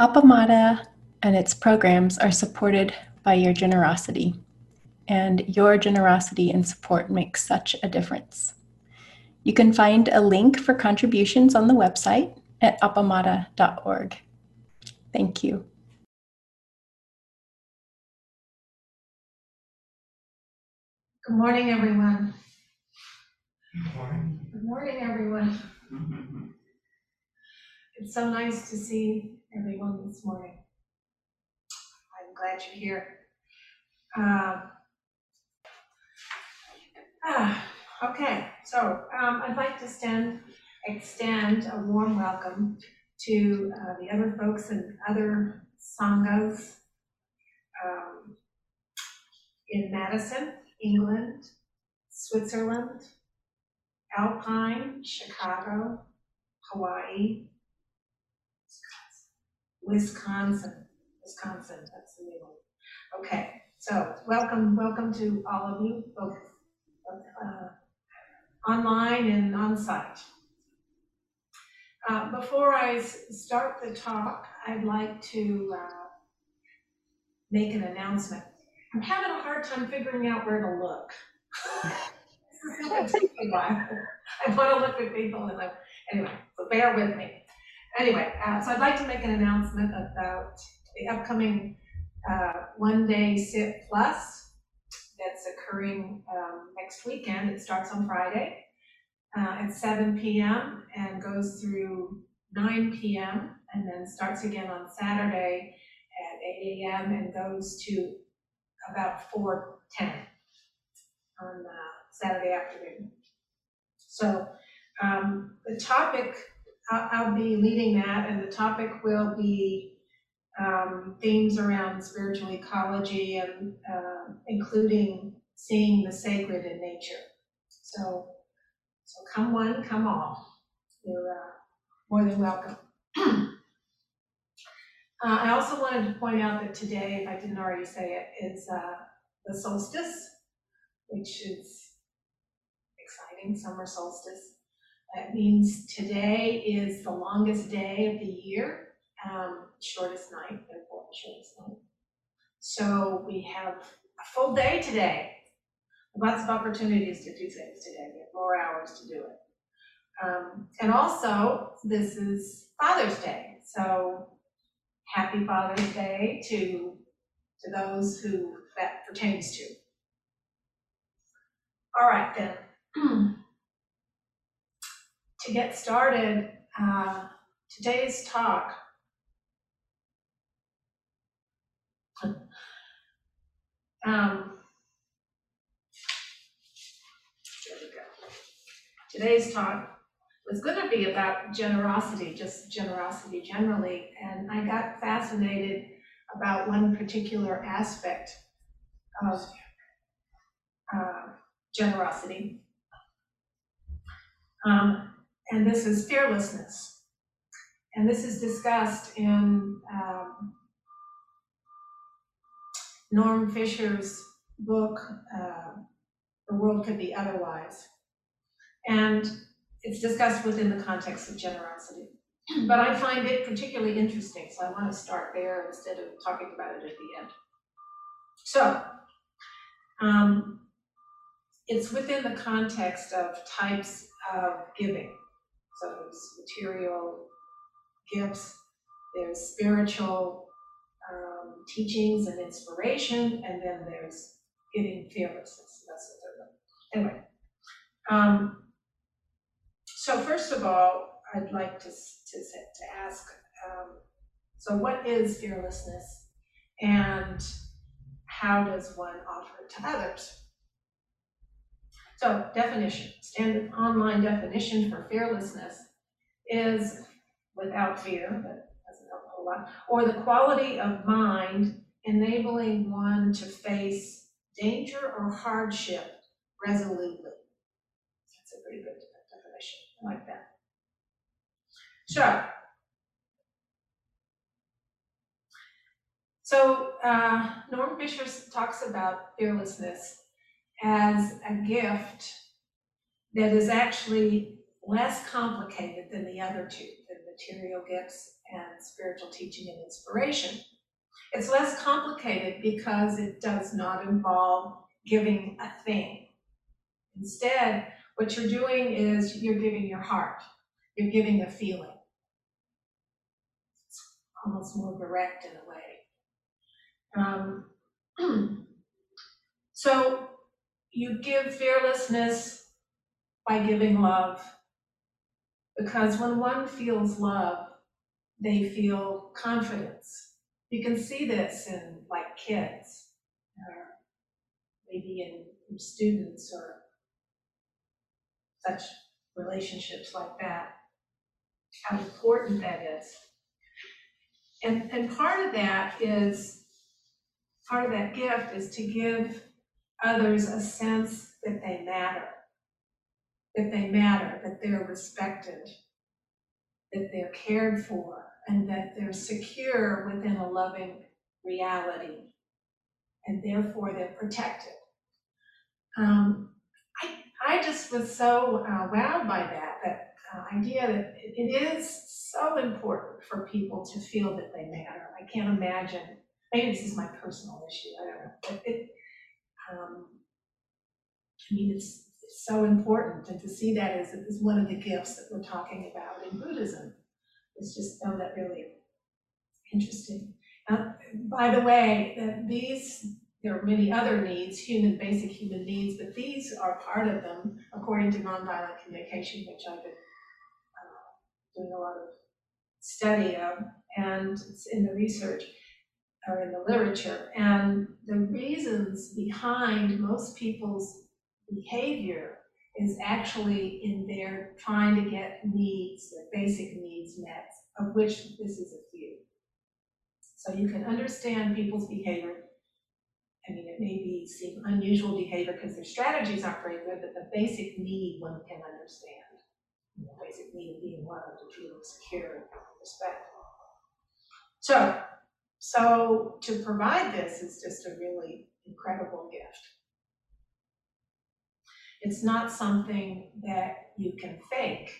Appamada and its programs are supported by your generosity, and your generosity and support makes such a difference. You can find a link for contributions on the website at appamada.org. Thank you. Good morning, everyone. Good morning. Good morning, everyone. It's so nice to see everyone this morning. I'm glad you're here. Um, ah, Okay, so um, I'd like to extend, extend a warm welcome to uh, the other folks and other sanghas um, in Madison, England, Switzerland, Alpine, Chicago, Hawaii, Wisconsin, Wisconsin, that's the one. Okay, so welcome, welcome to all of you, both uh, online and on-site. Uh, Before I start the talk, I'd like to uh, make an announcement. I'm having a hard time figuring out where to look. I want to look at people and like, anyway, so bear with me. Anyway, uh, so I'd like to make an announcement about the upcoming uh, One Day Sit Plus that's occurring um, next weekend. It starts on Friday uh, at seven PM and goes through nine PM and then starts again on Saturday at eight AM and goes to about four ten on uh, Saturday afternoon. So um, the topic, I'll, I'll be leading that, and the topic will be um, themes around spiritual ecology and uh, including seeing the sacred in nature. So, so come one, come all. You're uh, more than welcome. Uh, I also wanted to point out that today, if I didn't already say it, is uh, the solstice, which is exciting, summer solstice. That means today is the longest day of the year, um, shortest night, therefore the shortest night. So we have a full day today. Lots of opportunities to do things today, we have more hours to do it. Um, and also, this is Father's Day, so happy Father's Day to, to those who that pertains to. All right, then. To get started, uh, today's talk um, there we go. Today's talk was going to be about generosity, just generosity generally, and I got fascinated about one particular aspect of uh, generosity. Um, and this is fearlessness. And this is discussed in um, Norm Fischer's book, uh, The World Could Be Otherwise. And it's discussed within the context of generosity. But I find it particularly interesting, so I want to start there instead of talking about it at the end. So, um, it's within the context of types of giving. So there's material gifts, there's spiritual um, teachings and inspiration, and then there's giving fearlessness. That's the third one. Anyway, um, so first of all, I'd like to, to, to ask, um, so what is fearlessness and how does one offer it to others? So definition, standard online definition for fearlessness is without fear, that doesn't help a whole lot, or the quality of mind enabling one to face danger or hardship resolutely. That's a pretty good definition, I like that. So, so uh, Norm Fischer talks about fearlessness as a gift that is actually less complicated than the other two, the material gifts and spiritual teaching and inspiration. It's less complicated because it does not involve giving a thing. Instead, what you're doing is you're giving your heart, you're giving a feeling. It's almost more direct in a way. Um, so you give fearlessness by giving love. Because when one feels love, they feel confidence. You can see this in like kids, or maybe in, students or such relationships like that, how important that is. And, and part of that is, part of that gift is to give others a sense that they matter, that they matter, that they're respected, that they're cared for, and that they're secure within a loving reality, and therefore they're protected. Um, I, I just was so uh, wowed by that, that uh, idea that it, is so important for people to feel that they matter. I can't imagine, maybe this is my personal issue, I don't know, but it, um, I mean, it's, it's so important, and to see that is, as one of the gifts that we're talking about in Buddhism. It's just found that really interesting. Uh, by the way, uh, these, there are many other needs, human, basic human needs, but these are part of them, according to nonviolent communication, which I've been uh, doing a lot of study of, and it's in the research or in the literature. And the reasons behind most people's behavior is actually in their trying to get needs, their basic needs met, of which this is a few. So you can understand people's behavior. I mean, it may be seem unusual behavior because their strategies aren't very good, but the basic need one can understand. The basic need of being loved, to feel secure, respect. So so to provide this is just a really incredible gift. It's not something that you can fake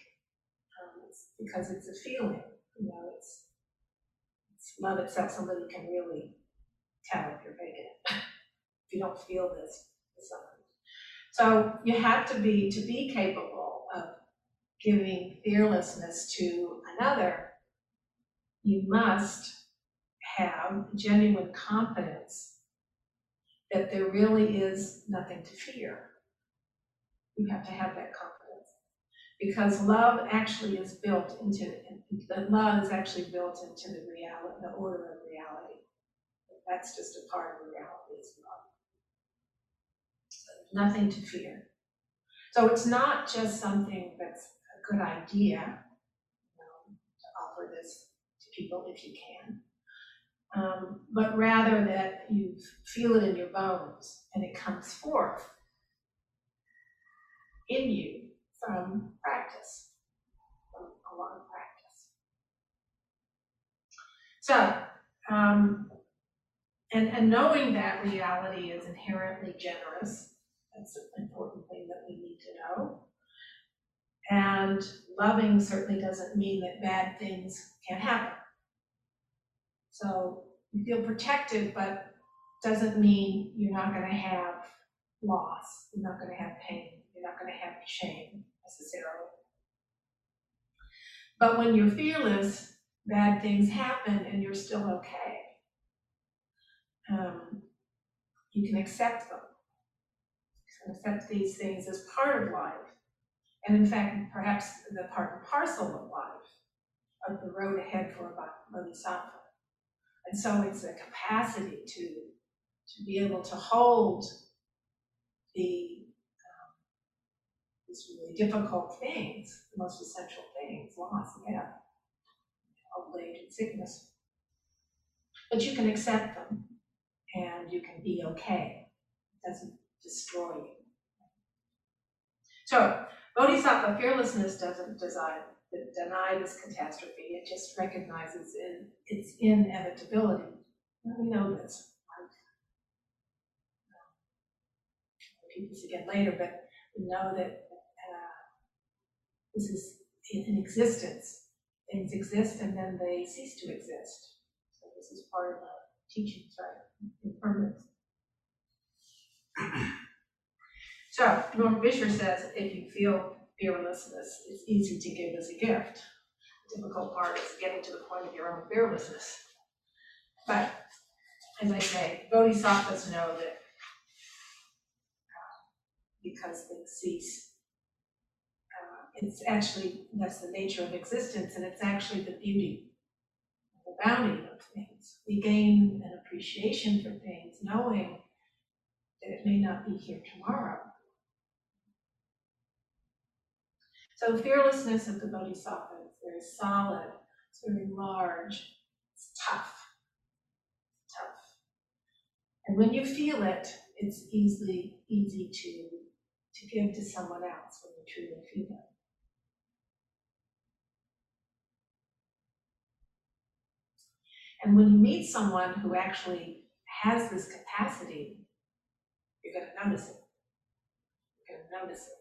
um, it's because it's a feeling. You know, it's, it's love itself. Somebody can really tell if you're faking it. if you don't feel this with someone. So you have to be to be capable of giving fearlessness to another. You must have genuine confidence that there really is nothing to fear. You have to have that confidence. Because love actually is built into, love is actually built into the reality, the order of reality. That's just a part of reality is love. So nothing to fear. So it's not just something that's a good idea, you know, to offer this to people if you can um, but rather that you feel it in your bones and it comes forth in you from practice, from a lot of practice. So, um, and, and knowing that reality is inherently generous, that's an important thing that we need to know. And loving certainly doesn't mean that bad things can't happen. So you feel protected, but doesn't mean you're not gonna have loss, you're not gonna have pain, you're not gonna have shame necessarily. But when you're fearless, bad things happen and you're still okay. Um, you can accept them. You can accept these things as part of life. And in fact, perhaps the part and parcel of life, of the road ahead for a bodhisattva. And so it's a capacity to, to be able to hold the, um, these really difficult things, the most essential things, loss death, old age and sickness. But you can accept them and you can be okay. It doesn't destroy you. So Bodhisattva fearlessness doesn't design, deny this catastrophe, it just recognizes in, its inevitability. We know this. I'll repeat this again later, but we know that uh, this is in existence. things exist and then they cease to exist. So this is part of the teachings, right? Impermanence. So Norm Fischer says if you feel fearlessness, it's easy to give as a gift. The difficult part is getting to the point of your own fearlessness. But as I say, bodhisattvas know that uh, because things cease, uh, it's actually, that's the nature of existence, and it's actually the beauty, the bounty of things. We gain an appreciation for things, knowing that it may not be here tomorrow. So fearlessness of the bodhisattva is very solid, it's very large, it's tough. Tough. And when you feel it, it's easily easy to to give to someone else when you truly feel it. And when you meet someone who actually has this capacity, you're going to notice it. You're going to notice it.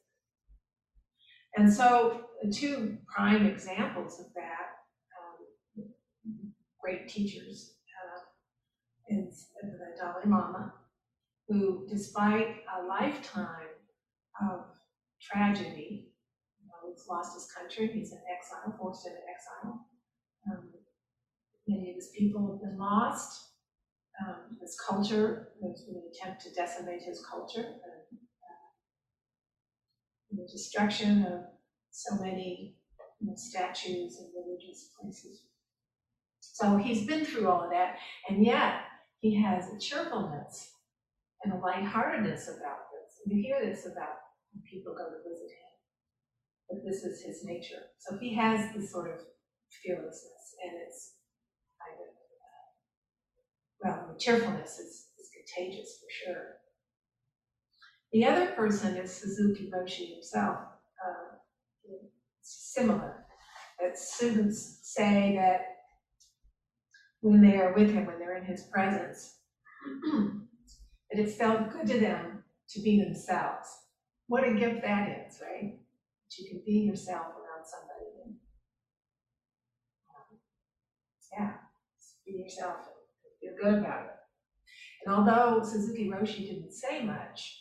And so, two prime examples of that, um, great teachers, uh, is the Dalai Lama, who, despite a lifetime of tragedy, you know, he's lost his country, he's in exile, forced into exile. Um, many of his people have been lost. Um, his culture, there's been an attempt to decimate his culture, the destruction of so many you know, statues and religious places. So he's been through all of that, and yet he has a cheerfulness and a lightheartedness about this. You hear this about when people go to visit him, but this is his nature. So he has this sort of fearlessness, and it's kind of uh, well, the cheerfulness is, is contagious for sure. The other person is Suzuki Roshi himself. Uh, similar. That students say that when they are with him, when they're in his presence, that it felt good to them to be themselves. What a gift that is, right? That you can be yourself around somebody. And, um, yeah, be yourself feel good about it. And although Suzuki Roshi didn't say much,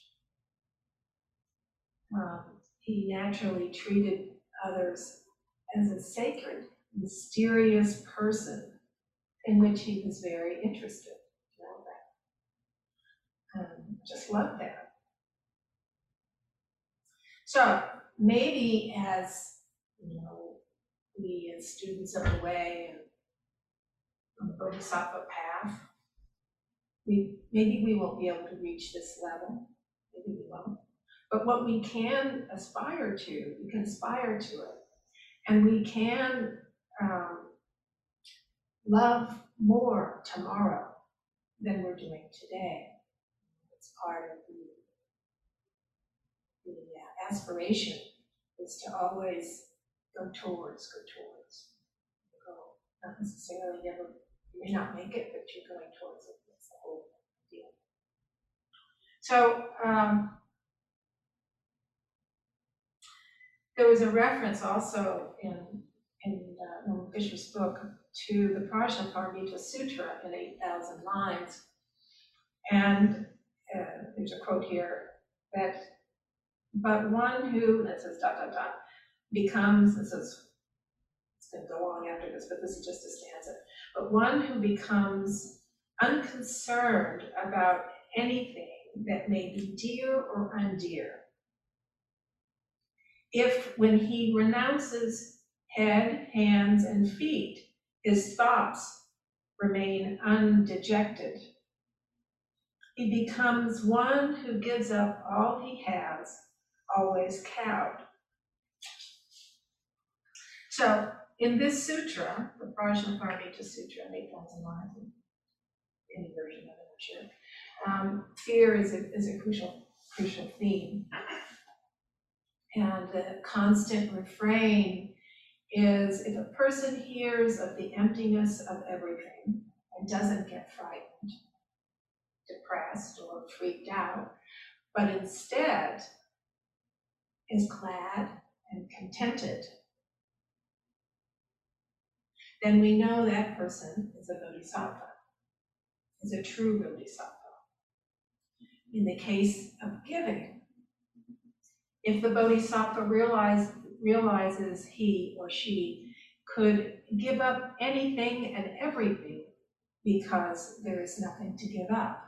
um, he naturally treated others as a sacred, mysterious person in which he was very interested. Um, just love that. So maybe as you know, we as students of the way and on the Bodhisattva path. We, maybe we won't be able to reach this level, maybe we won't. But what we can aspire to, we can aspire to it. And we can um, love more tomorrow than we're doing today. It's part of the, the uh, aspiration is to always go towards, go towards, go, not necessarily never you may not make it, but you're going towards it. That's the whole deal. So um, there was a reference also in in uh, Fischer's book to the Prajnaparamita Sutra in 8,000 lines. And uh, there's a quote here that, but one who, that says dot, dot, dot, becomes, this is, it's going to go on after this, but this is just a stanza, but one who becomes unconcerned about anything that may be dear or undear. If, when he renounces head, hands, and feet, his thoughts remain undejected, he becomes one who gives up all he has, always cowed. So in this sutra, the Prajnaparamita Sutra, in 8,000 lines, any version of it, I'm sure, um, fear is a, is a crucial, crucial theme. And the constant refrain is if a person hears of the emptiness of everything and doesn't get frightened, depressed, or freaked out, but instead is glad and contented then we know that person is a bodhisattva, is a true bodhisattva. In the case of giving, if the bodhisattva realize, realizes he or she could give up anything and everything because there is nothing to give up.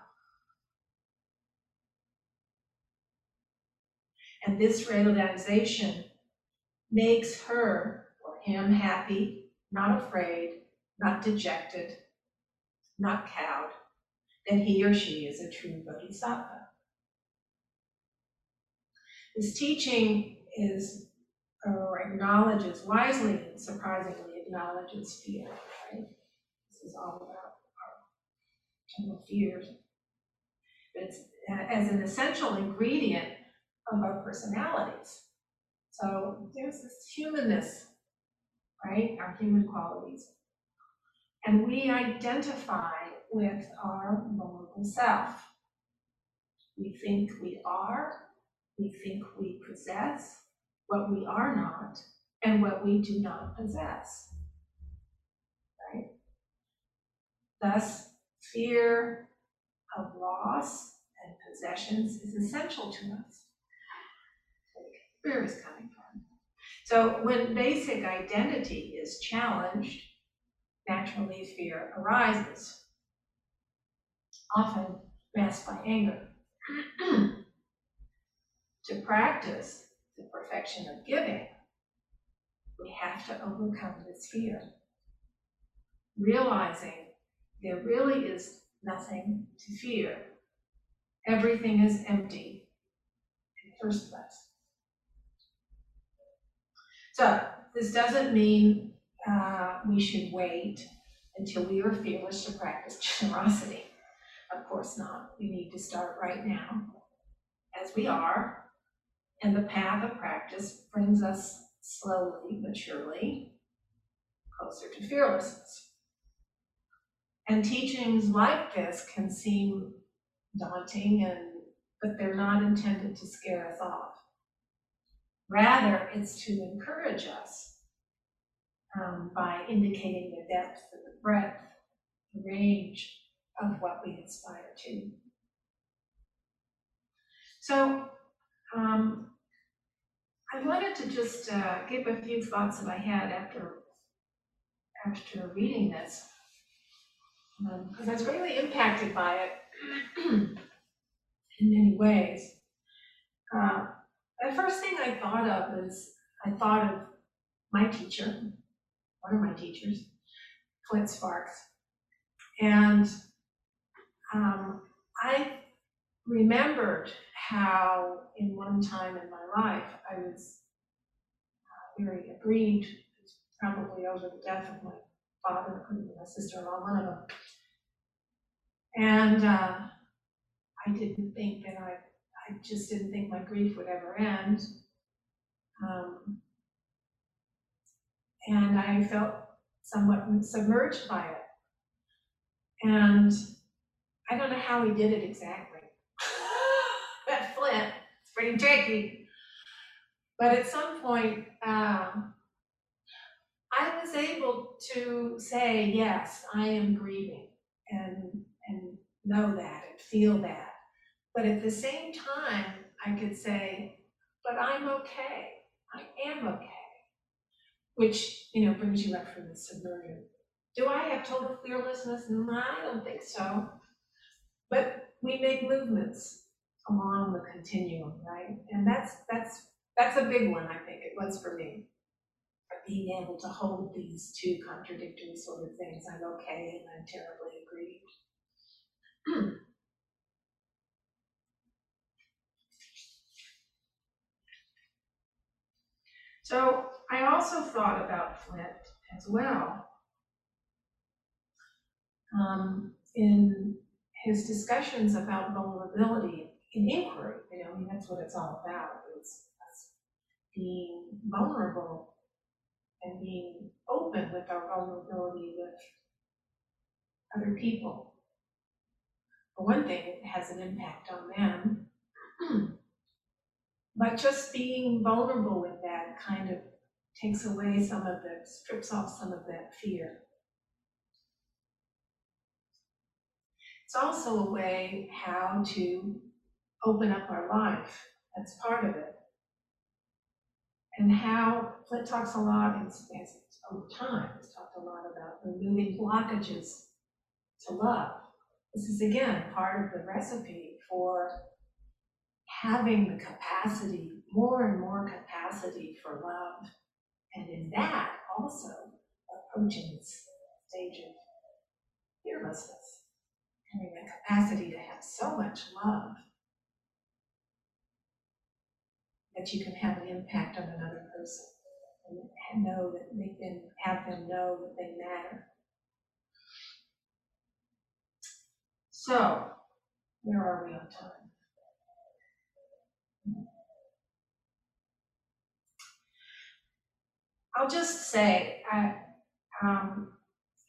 And this realization makes her or him happy, not afraid, not dejected, not cowed, then he or she is a true bodhisattva. This teaching is or acknowledges wisely and surprisingly acknowledges fear, right? This is all about our general fears. But it's uh, as an essential ingredient of our personalities. So there's this humanness, right? Our human qualities. And we identify with our vulnerable self. We think we are, we think we possess what we are not, and what we do not possess. Right? Thus, fear of loss and possessions is essential to us. Where is coming from? So when basic identity is challenged, naturally fear arises, often masked by anger. to practice the perfection of giving, we have to overcome this fear, realizing there really is nothing to fear. Everything is empty in the first place. So this doesn't mean uh, we should wait until we are fearless to practice generosity. Of course not. We need to start right now, as we are. And the path of practice brings us slowly but surely closer to fearlessness. And teachings like this can seem daunting and but they're not intended to scare us off. Rather, it's to encourage us um, by indicating the depth and the breadth, the range of what we aspire to. So, um, I wanted to just uh, give a few thoughts that I had after after reading this, because um, I was really impacted by it in many ways. Uh, the first thing I thought of is I thought of my teacher, one of my teachers, Flint Sparks. And um, I remembered how, in one time in my life, I was uh, very aggrieved, probably over the death of my father, my sister-in-law, one of them. And uh, I didn't think that I I just didn't think my grief would ever end. Um, and I felt somewhat submerged by it. And I don't know how he did it exactly. Pretty tricky. But at some point, um, I was able to say, yes, I am grieving and, and know that and feel that. But at the same time, I could say, but I'm okay. I am okay. Which, you know, brings you up from the submersion. Do I have total fearlessness? No, I don't think so. But we make movements along the continuum, right? And that's that's that's a big one, I think it was for me. Being able to hold these two contradictory sort of things. I'm okay and I'm terribly aggrieved. So I also thought about Flint as well. Um, in his discussions about vulnerability an inquiry. You know, I mean, that's what it's all about. It's us being vulnerable and being open with our vulnerability with other people. For one thing, it has an impact on them. Hmm. but just being vulnerable with that kind of takes away some of the, strips off some of that fear. It's also a way how to open up our life. That's part of it. And how Flint talks a lot, over time, it's talked a lot about removing blockages to love. This is again part of the recipe for having the capacity, more and more capacity for love. And in that also approaching this stage of fearlessness, having the capacity to have so much love that you can have an impact on another person and, know that they can have them know that they matter. So, where are we on time? I'll just say, I, um,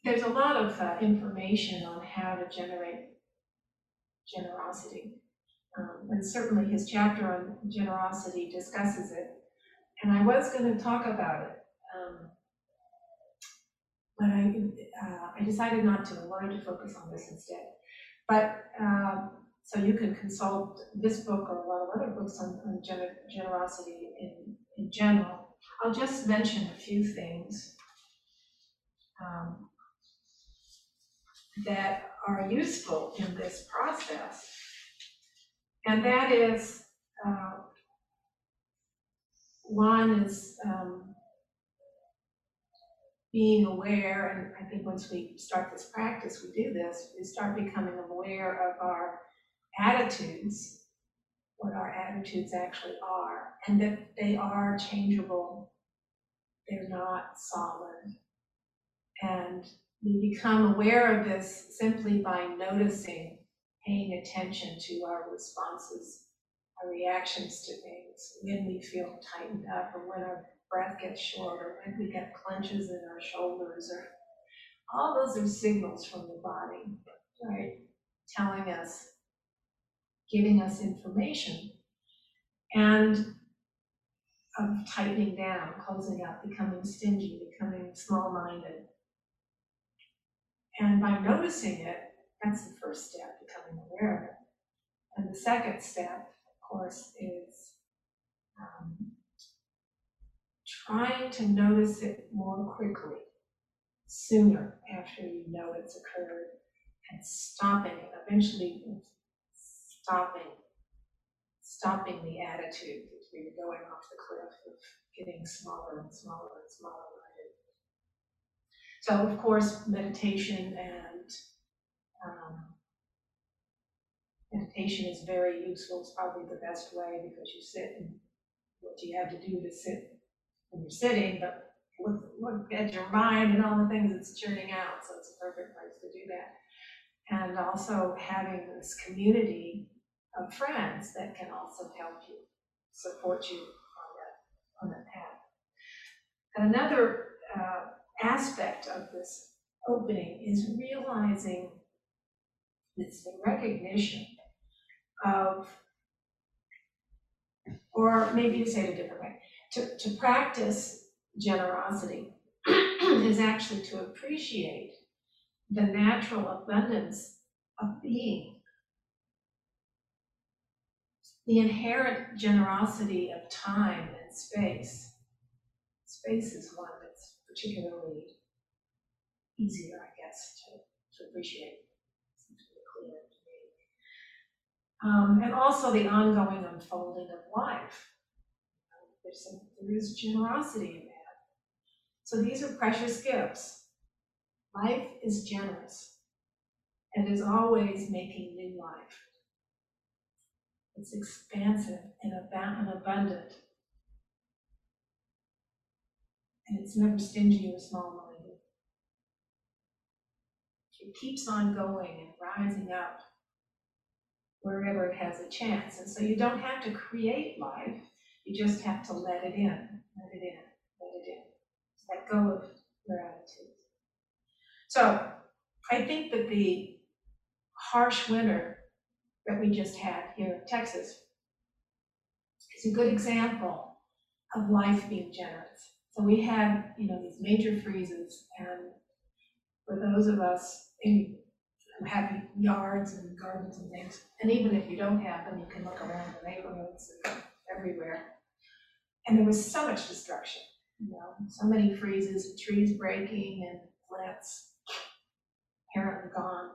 there's a lot of uh, information on how to generate generosity. Um, and certainly his chapter on generosity discusses it. And I was going to talk about it, um, but I, uh, I decided not to. I wanted to focus on this instead. But um, so you can consult this book or a lot of other books on, on gener- generosity in, in general. I'll just mention a few things um, that are useful in this process. And that is, uh, one is um, being aware, and I think once we start this practice, we do this, we start becoming aware of our attitudes, what our attitudes actually are, and that they are changeable, they're not solid. And we become aware of this simply by noticing paying attention to our responses, our reactions to things, when we feel tightened up or when our breath gets short or when we get clenches in our shoulders or all those are signals from the body, right? Telling us, giving us information. And of tightening down, closing up, becoming stingy, becoming small minded. And by noticing it, that's the first step, becoming aware of it. And the second step, of course, is um, trying to notice it more quickly, sooner after you know it's occurred, and stopping eventually stopping, stopping the attitude we were going off the cliff of getting smaller and smaller and smaller. So of course, meditation and um, meditation is very useful. It's probably the best way because you sit and what you have to do to sit when you're sitting, but look, at your mind and all the things it's churning out. So it's a perfect place to do that. And also having this community of friends that can also help you, support you on that, on that path. And another uh, aspect of this opening is realizing it's the recognition of, or maybe to say it a different way, to, to practice generosity is actually to appreciate the natural abundance of being. The inherent generosity of time and space. Space is one that's particularly easier, I guess, to, to appreciate. Seems really clear to me. Um, and also the ongoing unfolding of life. There's some, there is generosity in that. So these are precious gifts. Life is generous and is always making new life. It's expansive and, ab- and abundant. And it's never stingy or small minded. It keeps on going and rising up wherever it has a chance. And so you don't have to create life, you just have to let it in, let it in, let it in. Let go of your attitudes. So I think that the harsh winter that we just had here in Texas is a good example of life being generous. So we had, you know, these major freezes, and for those of us in, have yards and gardens and things. And even if you don't have them, you can look around the neighborhoods and everywhere. And there was so much destruction, you know, so many freezes, trees breaking and plants apparently gone.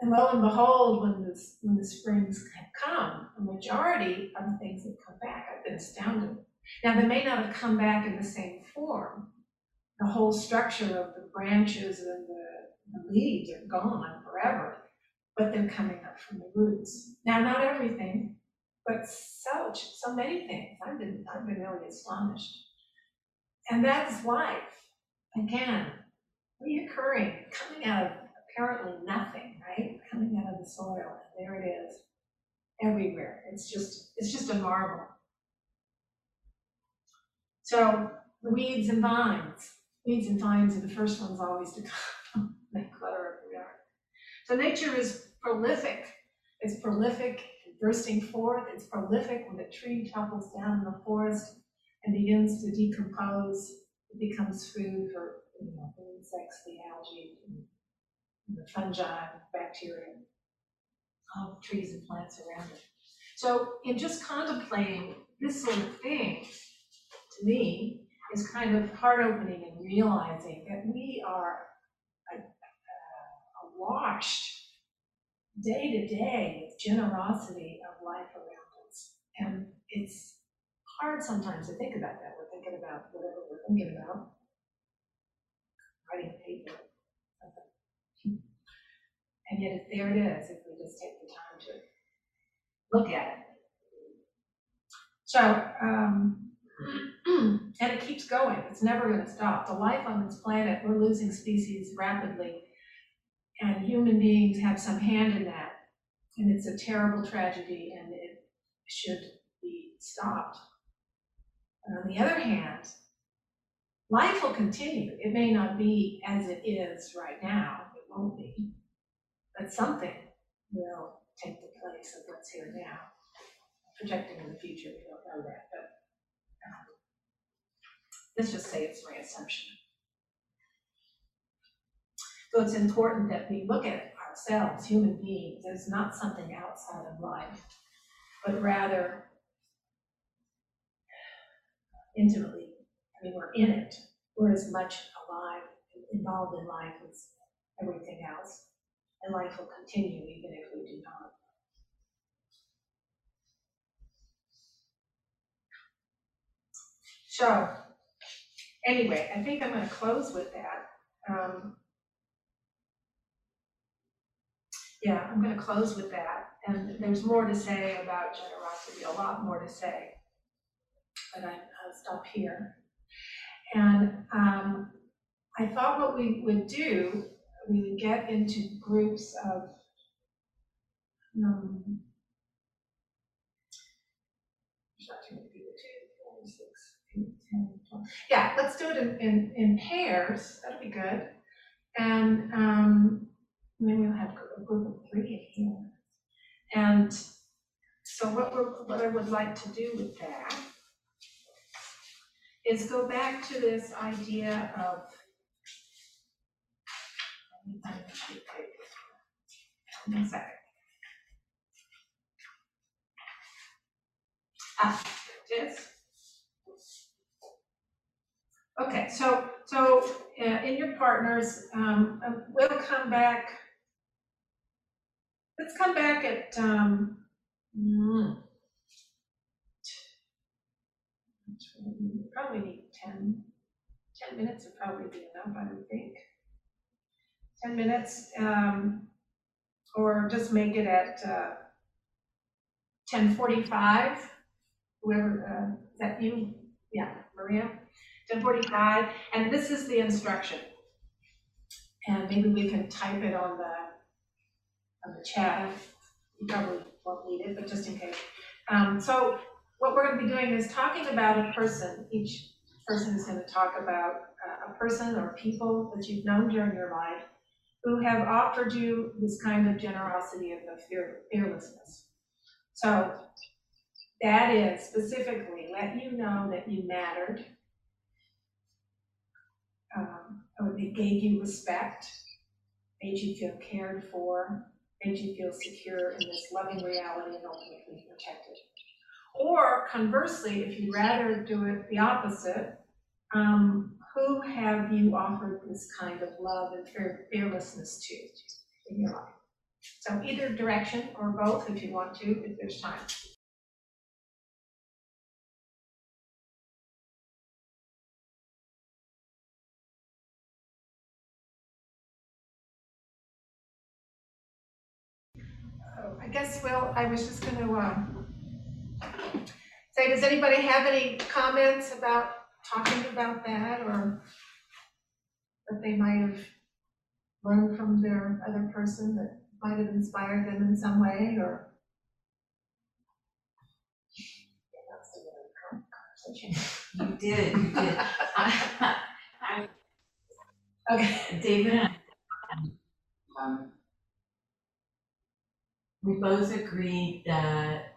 And lo and behold, when the, when the springs come, the majority of the things have come back. I've been astounded. Now, they may not have come back in the same form. The whole structure of the branches and the, the leaves are gone forever, but they're coming up from the roots. Now, not everything, but so, so many things. I've been, I've been really astonished. And that's life. Again, reoccurring, coming out of apparently nothing, right? Coming out of the soil, and there it is, everywhere. It's just, it's just a marvel. So the weeds and vines, weeds and vines are the first ones always to come, they clutter up the yard. So nature is prolific. It's prolific bursting forth. It's prolific when a tree topples down in the forest and begins to decompose. It becomes food for you know, the insects, the algae, the fungi, bacteria, all the trees and plants around it. So in just contemplating this sort of thing, to me, is kind of heart-opening and realizing that we are awashed day to day with generosity of life around us. And it's hard sometimes to think about that. We're thinking about whatever we're thinking about, writing a paper. And yet, if there it is, if we just take the time to look at it. So, um, and it keeps going. It's never going to stop. The life on this planet, we're losing species rapidly, and human beings have some hand in that. And it's a terrible tragedy, and it should be stopped. But on the other hand, life will continue. It may not be as it is right now, it won't be, but something will take the place of what's here now. Projecting in the future, we don't know that, but um, let's just say it's my assumption. So it's important that we look at ourselves, human beings, as not something outside of life, but rather intimately, I mean, we're in it. We're as much alive, involved in life as everything else. And life will continue even if we do not. So, anyway, I think I'm going to close with that. Um, yeah, I'm going to close with that. And there's more to say about generosity, a lot more to say. But I, I'll stop here. And um, I thought what we would do, we would get into groups of um, there's not too many people, two, four, six, eight, 10, 12. Yeah, let's do it in, in, in pairs, that'd be good. And um, maybe we'll have a group of three here. And so what we're, what I would like to do with that is go back to this idea of. One second. Ah, there. Okay, so, so uh, in your partners, um, uh, we'll come back. Let's come back at, um, mm, Probably need 10 10 minutes would probably be enough, I would think. Ten minutes, um, or just make it at, uh, ten forty-five, whoever, uh, is that you? Yeah, Maria, ten forty-five, and this is the instruction. And maybe we can type it on the, on the chat, you probably won't need it, but just in case. Um, so what we're gonna be doing is talking about a person, each person is gonna talk about uh, a person or people that you've known during your life who have offered you this kind of generosity and the fear, fearlessness. So that is specifically let you know that you mattered. Um, or they gave you respect, made you feel cared for, made you feel secure in this loving reality and ultimately protected. Or conversely, if you'd rather do it the opposite, um, who have you offered this kind of love and fearlessness to in your life? So either direction or both if you want to, if there's time. I guess, well, I was just gonna, um, say, does anybody have any comments about talking about that or that they might have learned from their other person that might have inspired them in some way or? Yeah, that's the really current conversation. You did, you did. I- I- Okay. David and I, um, we both agreed that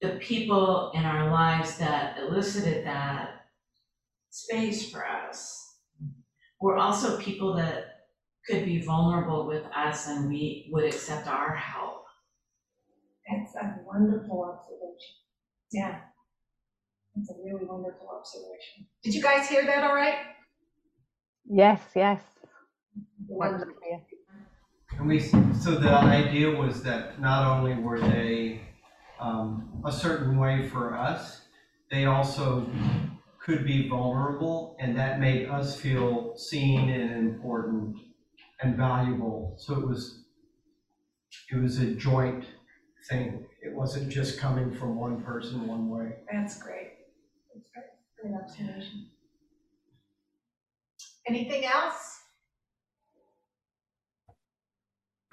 the people in our lives that elicited that space for us were also people that could be vulnerable with us and we would accept our help. That's a wonderful observation. Yeah. That's a really wonderful observation. Did you guys hear that all right? Yes, yes. Wonderful. And we, so the idea was that not only were they um, a certain way for us, they also could be vulnerable, and that made us feel seen and important and valuable. So it was, it was a joint thing. It wasn't just coming from one person one way. That's great. That's great. Great observation. Anything else?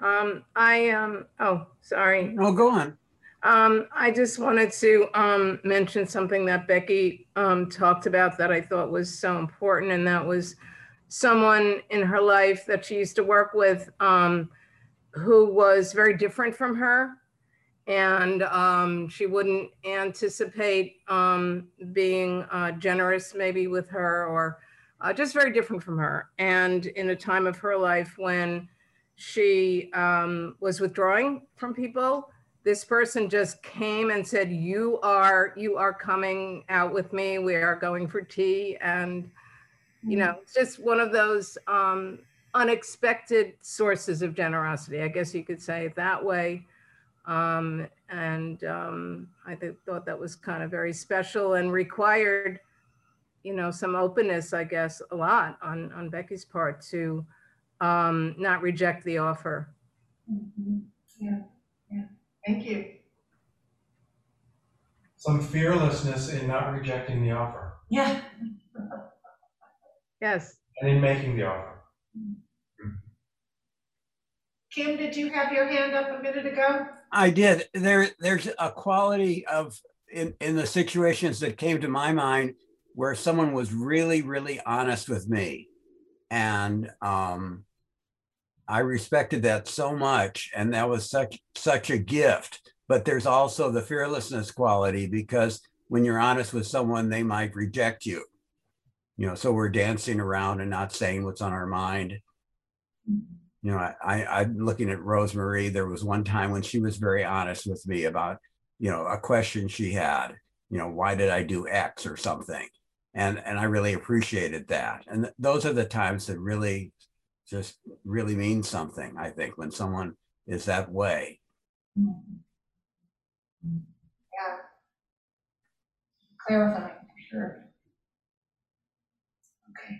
Um, I, um, oh, sorry. No, go on. Um, I just wanted to, um, mention something that Becky, um, talked about that I thought was so important, and that was someone in her life that she used to work with, um, who was very different from her. And, um, she wouldn't anticipate, um, being, uh, generous maybe with her or, uh, just very different from her. And in a time of her life when she, um, was withdrawing from people, this person just came and said you are you are coming out with me. We are going for tea. And you know it's just one of those um unexpected sources of generosity i guess you could say it that way. Um and um i th- thought that was kind of very special and required you know some openness i guess a lot on on becky's part to um not reject the offer Mhm. Yeah, yeah. Thank you. some fearlessness in not rejecting the offer Yeah. yes and in making the offer. Kim, did you have your hand up a minute ago? I did. There, there's a quality of in in the situations that came to my mind where someone was really, really honest with me, and um, I respected that so much, and that was such such a gift. But there's also the fearlessness quality because when you're honest with someone, they might reject you. You know, so we're dancing around and not saying what's on our mind. you know, I, I, I'm looking at Rosemary. There was one time when she was very honest with me about, you know, a question she had, you know, why did I do X or something? And, and I really appreciated that. And th- those are the times that really just really means something, I think, when someone is that way. Yeah. Clarifying, sure. Okay.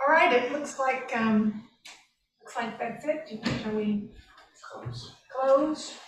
All right, it looks like, um, looks like that's it. Shall we Close. close?